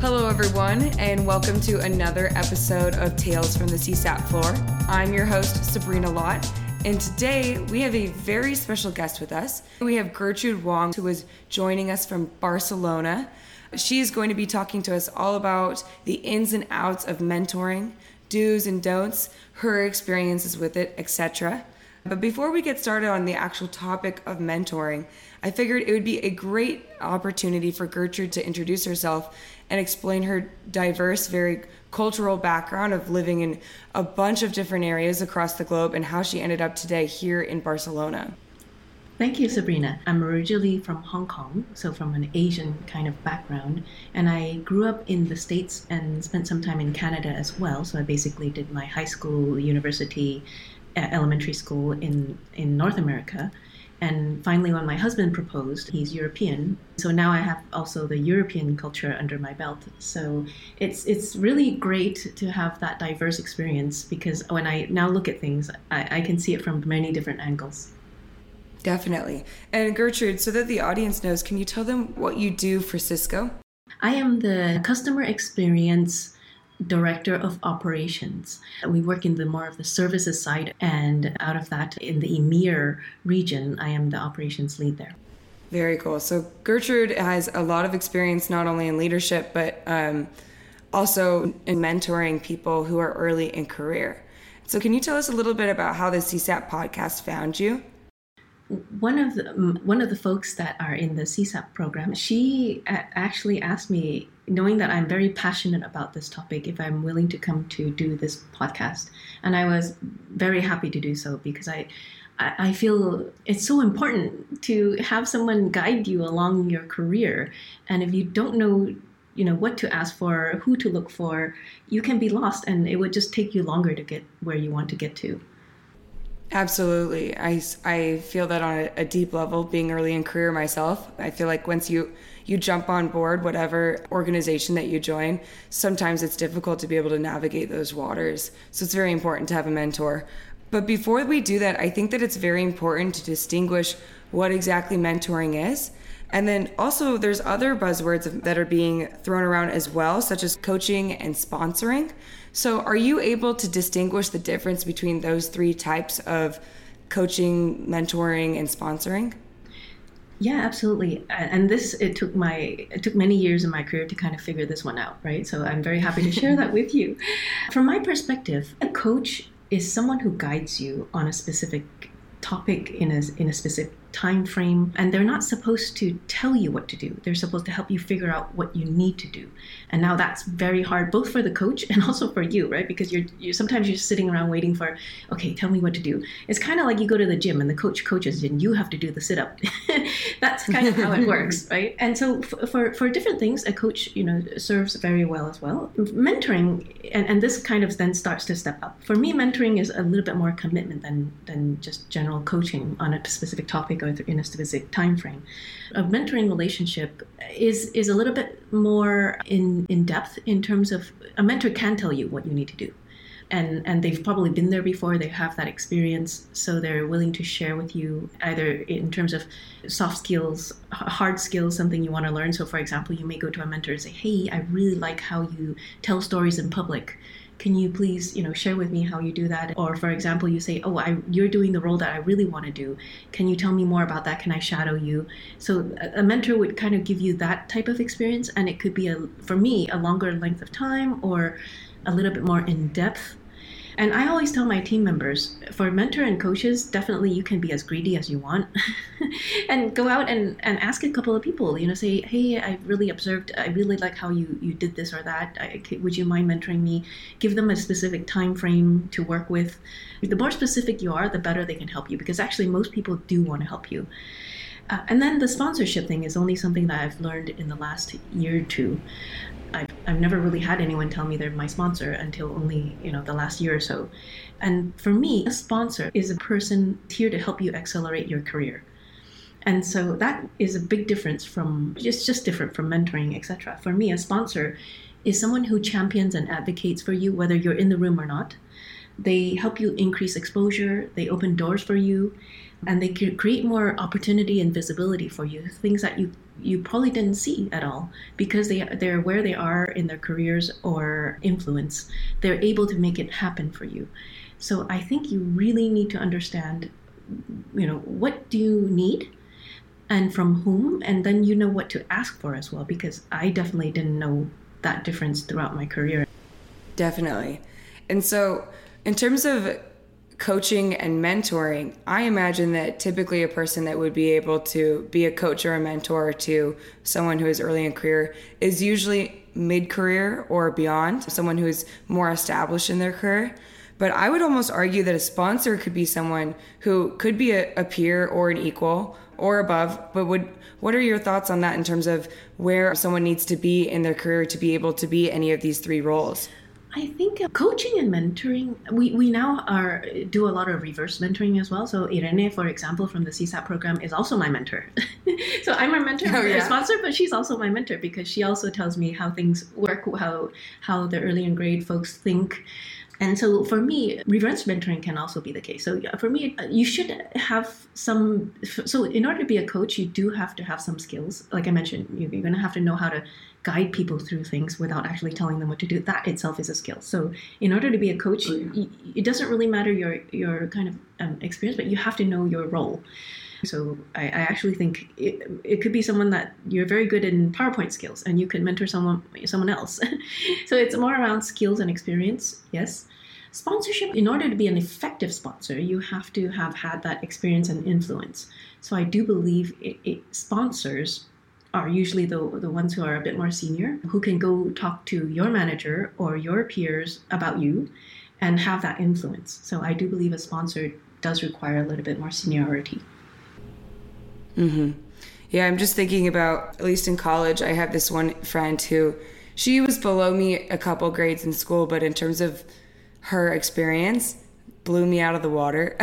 Hello, everyone, and welcome to another episode of Tales from the CSAP floor. I'm your host, Sabrina Lott, and today we have a very special guest with us. We have Gertrude Wong, who is joining us from Barcelona. She is going to be talking to us all about the ins and outs of mentoring, do's and don'ts, her experiences with it, etc. But before we get started on the actual topic of mentoring, I figured it would be a great opportunity for Gertrude to introduce herself and explain her diverse, very cultural background of living in a bunch of different areas across the globe and how she ended up today here in Barcelona. Thank you, Sabrina. I'm originally from Hong Kong, so from an Asian kind of background. And I grew up in the States and spent some time in Canada as well. So I basically did my high school, university, elementary school in, in North America. And finally, when my husband proposed, he's European. So now I have also the European culture under my belt. So it's it's really great to have that diverse experience because when I now look at things, I, I can see it from many different angles. Definitely. And Gertrude, so that the audience knows, can you tell them what you do for Cisco? I am the customer experience director of operations. We work in the more of the services side, and out of that, in the EMEA region, I am the operations lead there. Very cool. So Gertrude has a lot of experience not only in leadership but um, also in mentoring people who are early in career. So can you tell us a little bit about how the CSAP podcast found you? one of the one of the folks that are in the CSAP program, she actually asked me, knowing that I'm very passionate about this topic, if I'm willing to come to do this podcast, and I was very happy to do so because I. I feel it's so important to have someone guide you along your career, and if you don't know you know what to ask for who to look for you can be lost and it would just take you longer to get where you want to get to Absolutely. I, I feel that on a, a, deep level, being early in career myself. I feel like once you, you jump on board whatever organization that you join, sometimes it's difficult to be able to navigate those waters. So it's very important to have a mentor. But before we do that, I think that it's very important to distinguish what exactly mentoring is. And then also, there's other buzzwords that are being thrown around as well, such as coaching and sponsoring. So, are you able to distinguish the difference between those three types of coaching, mentoring, and sponsoring? Yeah, absolutely. And this it took my it took many years in my career to kind of figure this one out, right? So I'm very happy to share that with you. From my perspective, a coach is someone who guides you on a specific topic in a in a specific time frame and they're not supposed to tell you what to do. They're supposed to help you figure out what you need to do. And now that's very hard both for the coach and also for you right? Because you're, you're sometimes you're sitting around waiting for okay tell me what to do. It's kind of like you go to the gym and the coach coaches and you have to do the sit-up. That's kind of how it works right? And so for, for, for different things a coach you know serves very well as well. Mentoring and, and this kind of then starts to step up. For me mentoring is a little bit more commitment than than just general coaching on a specific topic in a specific time frame. A mentoring relationship is is a little bit more in in depth in terms of a mentor can tell you what you need to do. And, and they've probably been there before they have that experience so they're willing to share with you either in terms of soft skills hard skills something you want to learn so for example you may go to a mentor and say hey i really like how you tell stories in public can you please you know share with me how you do that? Or for example you say oh I, you're doing the role that i really want to do. Can you tell me more about that? Can i shadow you? So a, a mentor would kind of give you that type of experience and it could be a for me a longer length of time or a little bit more in depth and I always tell my team members for mentor and coaches, definitely you can be as greedy as you want and go out and, and ask a couple of people, you know, say, hey, I really observed, I really like how you, you did this or that. I, would you mind mentoring me? Give them a specific time frame to work with. The more specific you are, the better they can help you because actually most people do want to help you. Uh, and then the sponsorship thing is only something that I've learned in the last year or two. I've, I've never really had anyone tell me they're my sponsor until only you know the last year or so. And for me a sponsor is a person here to help you accelerate your career. And so that is a big difference from just just different from mentoring etc for me a sponsor is someone who champions and advocates for you whether you're in the room or not. They help you increase exposure, they open doors for you, and they create more opportunity and visibility for you, things that you you probably didn't see at all because they they're where they are in their careers or influence. They're able to make it happen for you. So I think you really need to understand, you know, what do you need and from whom, and then you know what to ask for as well. Because I definitely didn't know that difference throughout my career. Definitely. And so, in terms of coaching and mentoring, I imagine that typically a person that would be able to be a coach or a mentor to someone who is early in career is usually mid career or beyond, someone who is more established in their career. But I would almost argue that a sponsor could be someone who could be a, a peer or an equal or above. But would what are your thoughts on that in terms of where someone needs to be in their career to be able to be any of these three roles? I think uh, coaching and mentoring, we, we now are do a lot of reverse mentoring as well. So Irene, for example, from the CSAP program is also my mentor. so I'm her mentor, oh, yeah. sponsor, but she's also my mentor because she also tells me how things work, how how the early and grade folks think. And so for me, reverse mentoring can also be the case. So for me, you should have some. So in order to be a coach, you do have to have some skills. Like I mentioned, you're going to have to know how to guide people through things without actually telling them what to do. That itself is a skill. So in order to be a coach, oh, yeah. it doesn't really matter your your kind of um, experience, but you have to know your role. So I, I actually think it, it could be someone that you're very good in PowerPoint skills and you can mentor someone someone else. so it's more around skills and experience, yes. Sponsorship, in order to be an effective sponsor, you have to have had that experience and influence. So I do believe it, it sponsors are usually the, the ones who are a bit more senior, who can go talk to your manager or your peers about you and have that influence. So I do believe a sponsor does require a little bit more seniority. Mm-hmm. Yeah, I'm just thinking about, at least in college, I have this one friend who she was below me a couple grades in school, but in terms of her experience, blew me out of the water.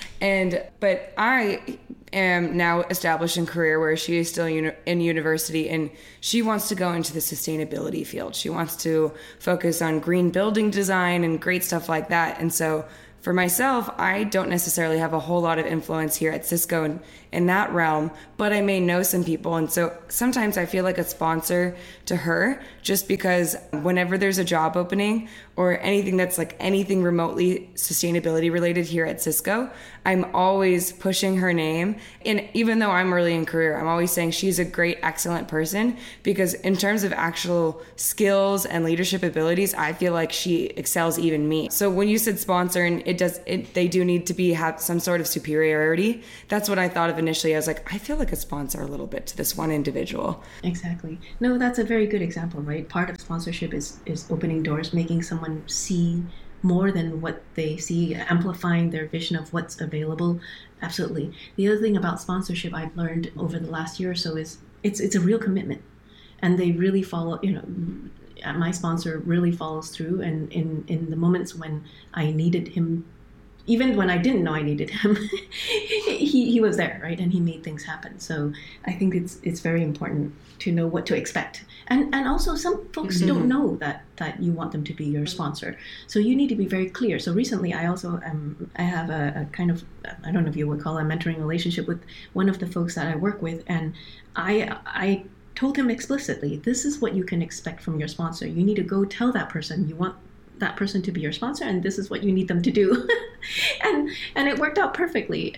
and, but I am now established in career where she is still in university and she wants to go into the sustainability field. She wants to focus on green building design and great stuff like that. And so for myself, I don't necessarily have a whole lot of influence here at Cisco in, in that realm, but I may know some people. And so sometimes I feel like a sponsor to her just because whenever there's a job opening or anything that's like anything remotely sustainability related here at Cisco, I'm always pushing her name. And even though I'm early in career, I'm always saying she's a great, excellent person because in terms of actual skills and leadership abilities, I feel like she excels even me. So when you said sponsor and it does, it, they do need to be have some sort of superiority. That's what I thought of initially. I was like, I feel like a sponsor a little bit to this one individual. Exactly. No, that's a very good example, right? Part of sponsorship is is opening doors, making someone see more than what they see, amplifying their vision of what's available. Absolutely. The other thing about sponsorship I've learned over the last year or so is it's it's a real commitment, and they really follow. You know, my sponsor really follows through, and in in the moments when I needed him even when I didn't know I needed him, he, he was there, right? And he made things happen. So I think it's it's very important to know what to expect. And and also some folks mm-hmm. don't know that that you want them to be your sponsor. So you need to be very clear. So recently I also um I have a, a kind of I don't know if you would call it a mentoring relationship with one of the folks that I work with and I I told him explicitly, this is what you can expect from your sponsor. You need to go tell that person you want that person to be your sponsor and this is what you need them to do and and it worked out perfectly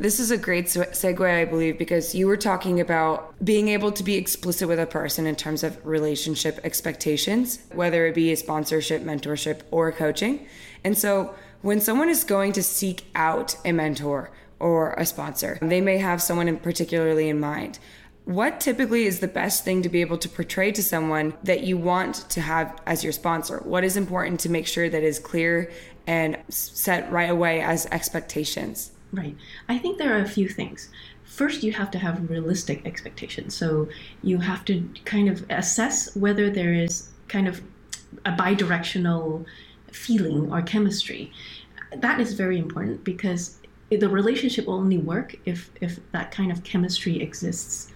this is a great segue, I believe, because you were talking about being able to be explicit with a person in terms of relationship expectations, whether it be a sponsorship, mentorship, or coaching. And so when someone is going to seek out a mentor or a sponsor, they may have someone in particularly in mind. What typically is the best thing to be able to portray to someone that you want to have as your sponsor? What is important to make sure that is clear and set right away as expectations? Right. I think there are a few things. First, you have to have realistic expectations. So you have to kind of assess whether there is kind of a bi directional feeling or chemistry. That is very important because the relationship will only work if if that kind of chemistry exists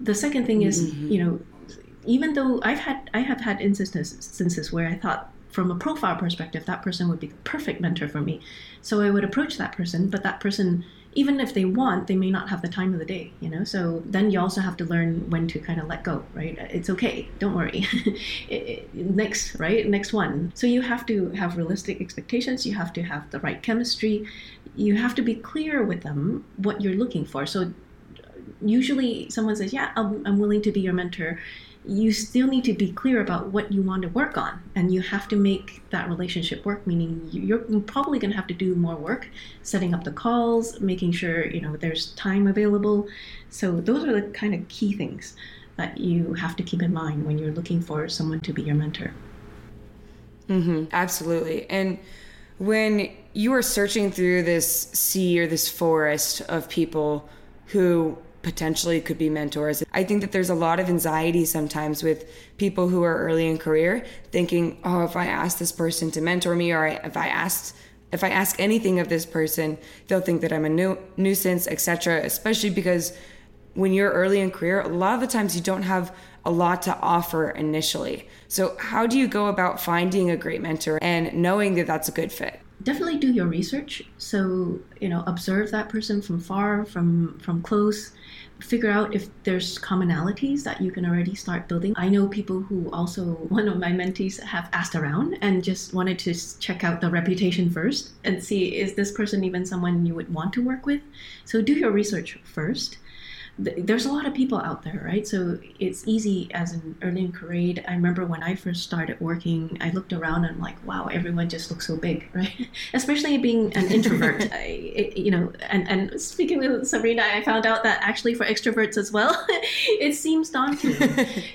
the second thing is, mm-hmm. you know, even though I've had I have had instances, instances where I thought from a profile perspective, that person would be the perfect mentor for me. So I would approach that person, but that person, even if they want, they may not have the time of the day, you know? So then you also have to learn when to kind of let go, right? It's okay, don't worry. next, right? Next one. So you have to have realistic expectations, you have to have the right chemistry, you have to be clear with them what you're looking for. So usually someone says, Yeah, I'm, I'm willing to be your mentor. You still need to be clear about what you want to work on and you have to make that relationship work meaning you're probably going to have to do more work setting up the calls making sure you know there's time available. So those are the kind of key things that you have to keep in mind when you're looking for someone to be your mentor. Mm-hmm, absolutely. And when you are searching through this sea or this forest of people who potentially could be mentors. I think that there's a lot of anxiety sometimes with people who are early in career thinking, oh, if I ask this person to mentor me or if I asked if I ask anything of this person, they'll think that I'm a nu- nuisance, etc. Especially because when you're early in career, a lot of the times you don't have a lot to offer initially. So, how do you go about finding a great mentor and knowing that that's a good fit? Definitely do your research. So, you know, observe that person from far, from from close figure out if there's commonalities that you can already start building. I know people who also, one of my mentees have asked around and just wanted to check out the reputation first and see is this person even someone you would want to work with? So do your research first there's a lot of people out there, right? So it's easy as an early in career. I remember when I first started working, I looked around and I'm like, wow, everyone just looks so big, right? Especially being an introvert, I, it, you know. And and speaking with Sabrina, I found out that actually for extroverts as well, it seems daunting,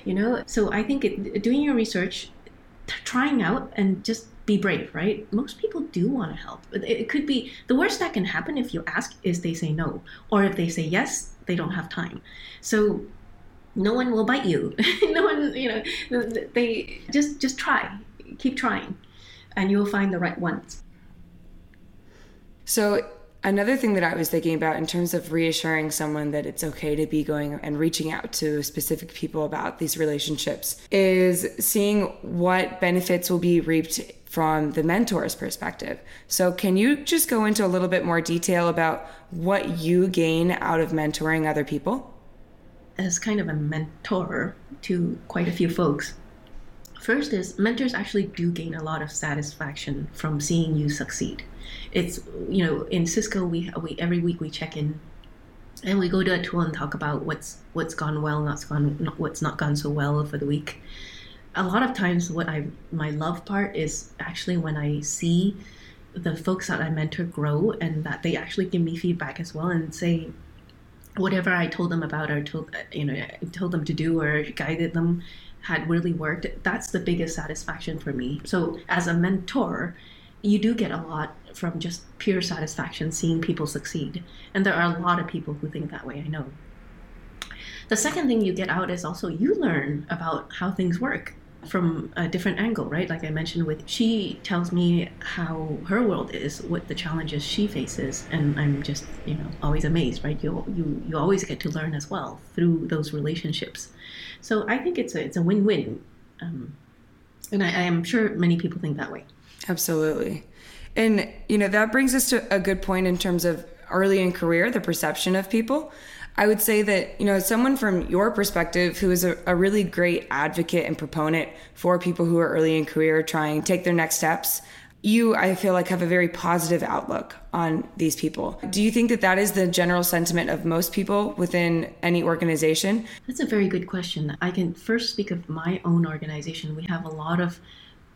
you know. So I think it, doing your research, trying out, and just be brave, right? Most people do want to help. It could be the worst that can happen if you ask is they say no, or if they say yes, they don't have time. So no one will bite you. no one, you know, they just just try, keep trying, and you'll find the right ones. So another thing that I was thinking about in terms of reassuring someone that it's okay to be going and reaching out to specific people about these relationships is seeing what benefits will be reaped from the mentor's perspective. So, can you just go into a little bit more detail about what you gain out of mentoring other people? As kind of a mentor to quite a few folks, first is mentors actually do gain a lot of satisfaction from seeing you succeed. It's you know in Cisco we we every week we check in and we go to a tool and talk about what's what's gone well, what's gone what's not gone so well for the week. A lot of times what I my love part is actually when I see the folks that I mentor grow and that they actually give me feedback as well and say whatever I told them about or told you know told them to do or guided them had really worked that's the biggest satisfaction for me. So as a mentor you do get a lot from just pure satisfaction seeing people succeed and there are a lot of people who think that way I know the second thing you get out is also you learn about how things work from a different angle, right? Like I mentioned with she tells me how her world is, what the challenges she faces, and I'm just, you know, always amazed, right? You you you always get to learn as well through those relationships. So I think it's a it's a win-win. Um, and I, I am sure many people think that way. Absolutely. And you know, that brings us to a good point in terms of early in career, the perception of people. I would say that, you know, someone from your perspective who is a, a, really great advocate and proponent for people who are early in career trying to take their next steps, you, I feel like, have a very positive outlook on these people. Do you think that that is the general sentiment of most people within any organization? That's a very good question. I can first speak of my own organization. We have a lot of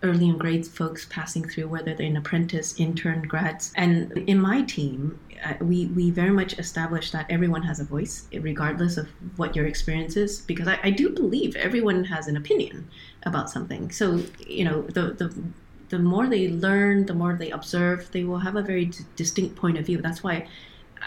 early in grades folks passing through, whether they're an apprentice, intern, grads. And in my team, uh, we, we very much establish that everyone has a voice, regardless of what your experience is, because I, I do believe everyone has an opinion about something. So, you know, the, the, the more they learn, the more they observe, they will have a very d- distinct point of view. That's why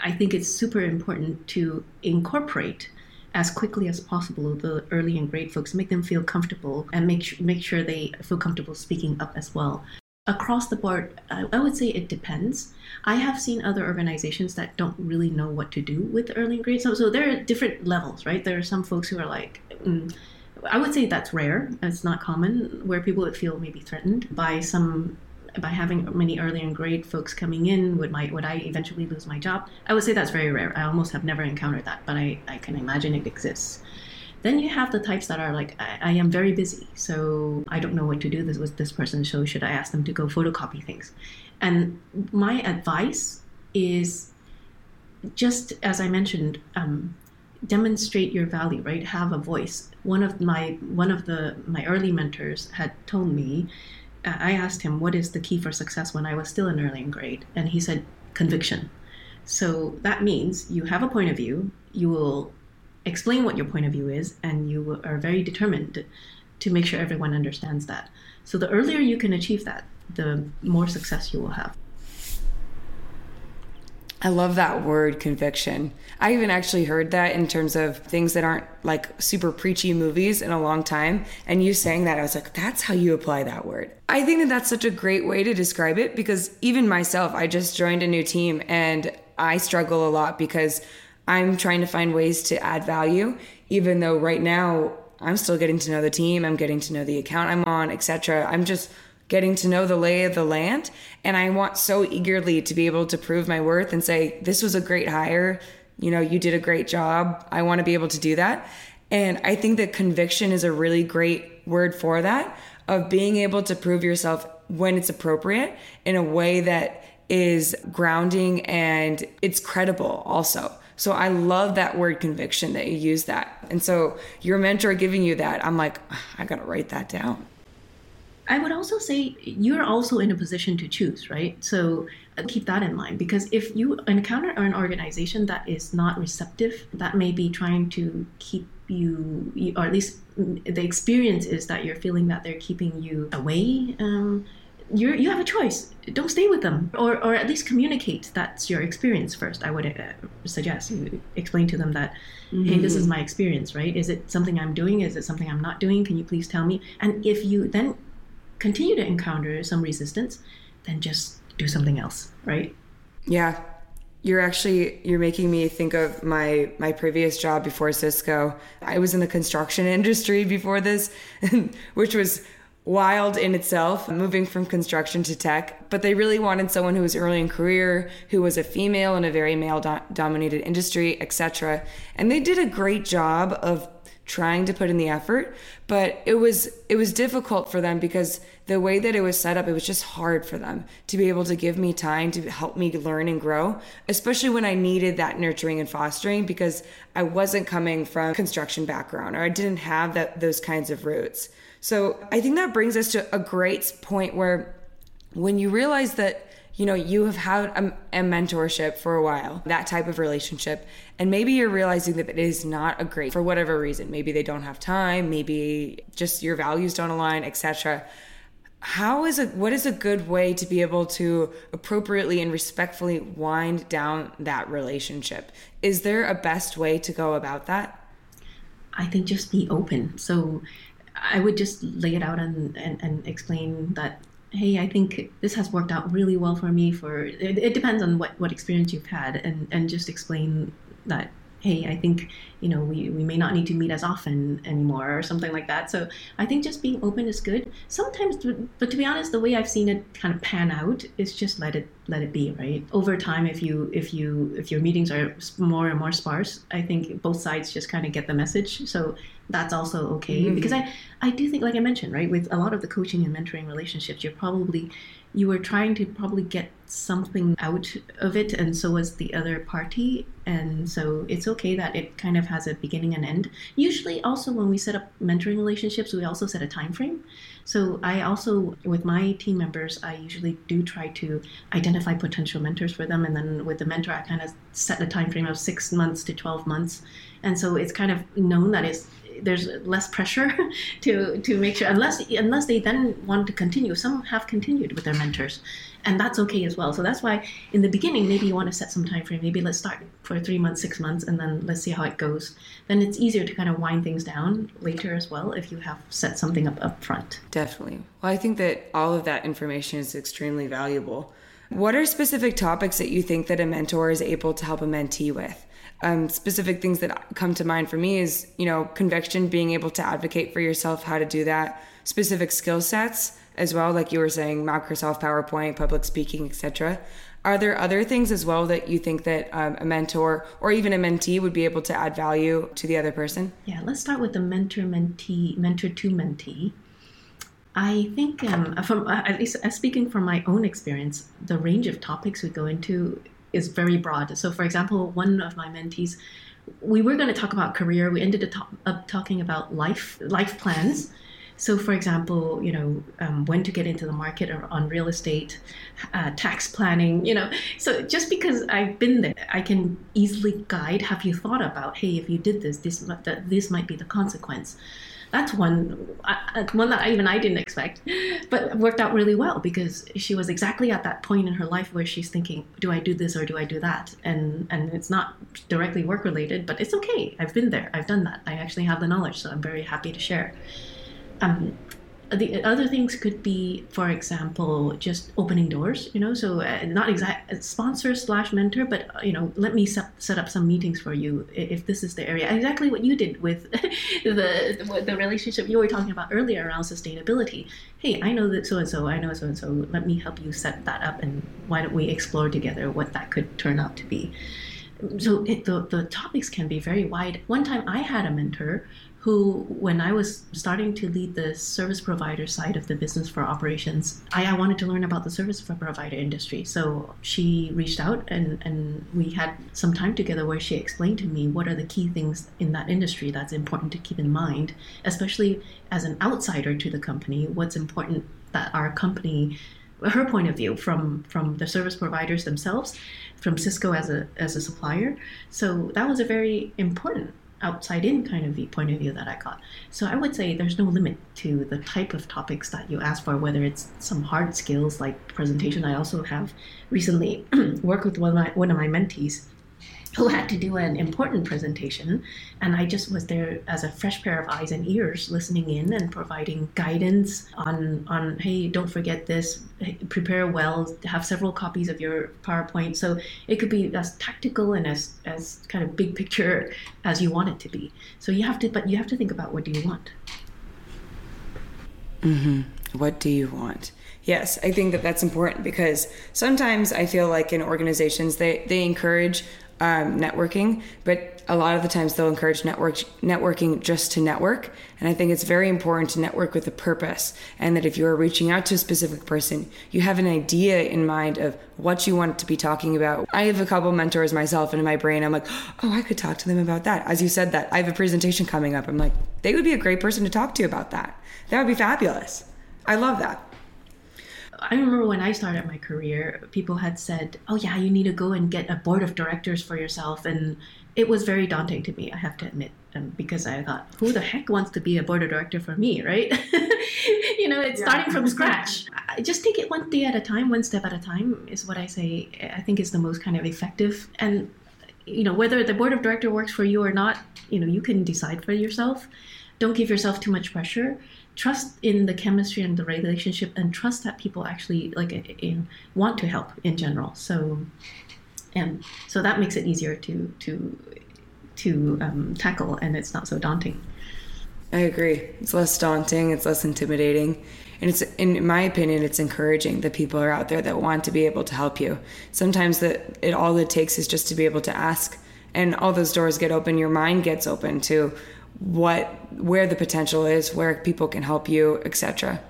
I think it's super important to incorporate as quickly as possible the early and grade folks, make them feel comfortable and make, make sure they feel comfortable speaking up as well. Across the board, I would say it depends. I have seen other organizations that don't really know what to do with early and. So, so there are different levels, right? There are some folks who are like, mm, I would say that's rare. It's not common where people would feel maybe threatened by some by having many early and grade folks coming in would my would I eventually lose my job? I would say that's very rare. I almost have never encountered that, but I, I can imagine it exists. Then you have the types that are like, I, I am very busy, so I don't know what to do this with this person. So should I ask them to go photocopy things? And my advice is just as I mentioned, um, demonstrate your value right have a voice one of my one of the my early mentors had told me i asked him what is the key for success when i was still in early grade? And he said conviction. So that means you have a point of view you will explain what your point of view is and you are very determined to make sure everyone understands that. So the earlier you can achieve that the more success you will have I love that word conviction. I even actually heard that in terms of things that aren't like super preachy movies in a long time. And you saying that, I was like, that's how you apply that word. I think that that's such a great way to describe it because even myself, I just joined a new team and I struggle a lot because I'm trying to find ways to add value, even though right now I'm still getting to know the team, I'm getting to know the account I'm on, etc. I'm just getting to know the lay of the land. And I want so eagerly to be able to prove my worth and say, this was a great hire. You know, you did a great job. I want to be able to do that. And I think that conviction is a really great word for that of being able to prove yourself when it's appropriate in a way that is grounding and it's credible also. So I love that word conviction that you use that. And so your mentor giving you that, I'm like, I got to write that down. I would also say you're also in a position to choose, right? So uh, keep that in mind because if you encounter an organization that is not receptive, that may be trying to keep you, or at least the experience is that you're feeling that they're keeping you away. Um, you you have a choice. Don't stay with them, or or at least communicate that's your experience first. I would uh, suggest you explain to them that, mm-hmm. hey, this is mm-hmm. my experience, right? Is it something I'm doing? Is it something I'm not doing? Can you please tell me? And if you then continue to encounter some resistance, then just do something else, right? Yeah. You're actually you're making me think of my my previous job before Cisco. I was in the construction industry before this, which was wild in itself, moving from construction to tech. But they really wanted someone who was early in career, who was a female in a very male do- dominated industry, etc. And they did a great job of trying to put in the effort but it was it was difficult for them because the way that it was set up it was just hard for them to be able to give me time to help me learn and grow especially when i needed that nurturing and fostering because i wasn't coming from construction background or i didn't have that those kinds of roots. So i think that brings us to a great point where when you realize that you know, you have had a, a, mentorship for a while, that type of relationship, and maybe you're realizing that it is not a great for whatever reason. Maybe they don't have time, maybe just your values don't align, etc. How is it? What is a good way to be able to appropriately and respectfully wind down that relationship? Is there a best way to go about that? I think just be open. So I would just lay it out and, and, and explain that hey i think this has worked out really well for me for it, it depends on what what experience you've had and and just explain that hey, I think, you know, we, we may not need to meet as often anymore or something like that. So I think just being open is good. Sometimes, but to be honest, the way I've seen it kind of pan out is just let it let it be, right? Over time, if you if you if your meetings are more and more sparse, I think both sides just kind of get the message. So that's also okay mm-hmm. because I I do think, like I mentioned, right, with a lot of the coaching and mentoring relationships, you're probably you were trying to probably get something out of it and so was the other party and so it's okay that it kind of has a beginning and end. Usually also when we set up mentoring relationships we also set a time frame. So i also with my team members i usually do try to identify potential mentors for them and then with the mentor i kind of set a time frame of six months to 12 months. And so it's kind of known that it's there's less pressure to to make sure unless unless they then want to continue. Some have continued with their mentors and that's okay as well. So that's why in the beginning maybe you want to set some time frame. Maybe let's start for three months six months and then let's see how it goes. Then it's easier to kind of wind things down later as well if you have set something up up front definitely. Well i think that all of that information is extremely valuable. What are specific topics that you think that a mentor is able to help a mentee with um, specific things that come to mind for me is, you know, conviction, being able to advocate for yourself, how to do that, specific skill sets as well, like you were saying, Microsoft PowerPoint, public speaking, etc. Are there other things as well that you think that um, a mentor or even a mentee would be able to add value to the other person? Yeah, let's start with the mentor mentee, mentor to mentee. I think, um, from uh, at least uh, speaking from my own experience, the range of topics we go into is very broad. So, for example, one of my mentees, we were going to talk about career. We ended up talking about life life plans. So, for example, you know, um, when to get into the market or on real estate, uh, tax planning, you know. So, just because I've been there, I can easily guide. Have you thought about, hey, if you did this, this that this might be the consequence. That's one one that even I didn't expect, but worked out really well because she was exactly at that point in her life where she's thinking, do I do this or do I do that? And and it's not directly work related, but it's okay. I've been there. I've done that. I actually have the knowledge, so I'm very happy to share um, the other things could be, for example, just opening doors. You know, so uh, not exact uh, sponsor slash mentor, but uh, you know, let me set, set up some meetings for you if this is the area. Exactly what you did with the the relationship you were talking about earlier around sustainability. Hey, I know that so and so. I know so and so. Let me help you set that up, and why don't we explore together what that could turn out to be? So it, the the topics can be very wide. One time, I had a mentor who, when I was starting to lead the service provider side of the business for operations, I, I, wanted to learn about the service provider industry. So she reached out and, and we had some time together where she explained to me what are the key things in that industry that's important to keep in mind, especially as an outsider to the company, what's important that our company her point of view from from the service providers themselves from cisco as a as a supplier so that was a very important outside in kind of the point of view that I got. So I would say there's no limit to the type of topics that you ask for, whether it's some hard skills like presentation. I also have recently worked with one of my one of my mentees who had to do an important presentation. And I just was there as a fresh pair of eyes and ears, listening in and providing guidance on, on hey, don't forget this, prepare well, have several copies of your PowerPoint. So it could be as tactical and as, as kind of big picture as you want it to be. So you have to, but you have to think about what do you want? Mm-hmm. What do you want? Yes, I think that that's important because sometimes I feel like in organizations they, they encourage um, networking, but a lot of the times they'll encourage network networking just to network. And I think it's very important to network with a purpose, and that if you are reaching out to a specific person, you have an idea in mind of what you want to be talking about. I have a couple mentors myself, and in my brain, I'm like, oh, I could talk to them about that. As you said that, I have a presentation coming up. I'm like, they would be a great person to talk to about that. That would be fabulous. I love that. I remember when I started my career, people had said, "Oh yeah, you need to go and get a board of directors for yourself," and it was very daunting to me. I have to admit, um, because I thought, "Who the heck wants to be a board of director for me?" Right? you know, it's yeah. starting from scratch. I just take it one day at a time, one step at a time is what I say. I think is the most kind of effective and you know whether the board of director works for you or not you know you can decide for yourself don't give yourself too much pressure trust in the chemistry and the relationship and trust that people actually like in, want to help in general. So and so that makes it easier to to to um, tackle and it's not so daunting. I agree. It's less daunting it's less intimidating and it's in my opinion it's encouraging that people are out there that want to be able to help you. Sometimes that it all it takes is just to be able to ask and all those doors get open your mind gets open to what where the potential is, where people can help you, etc.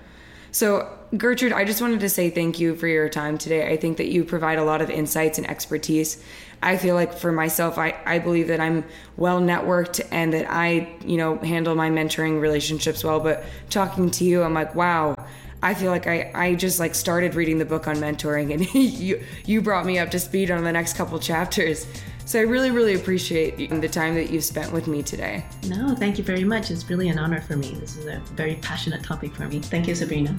So, Gertrude, I just wanted to say thank you for your time today. I think that you provide a lot of insights and expertise. I feel like for myself, I, I believe that I'm well networked and that I, you know, handle my mentoring relationships well. But talking to you, I'm like, wow, I feel like I, I just like started reading the book on mentoring and you you brought me up to speed on the next couple chapters. So I really, really appreciate the time that you've spent with me today. No, thank you very much. It's really an honor for me. This is a very passionate topic for me. Thank you, Sabrina.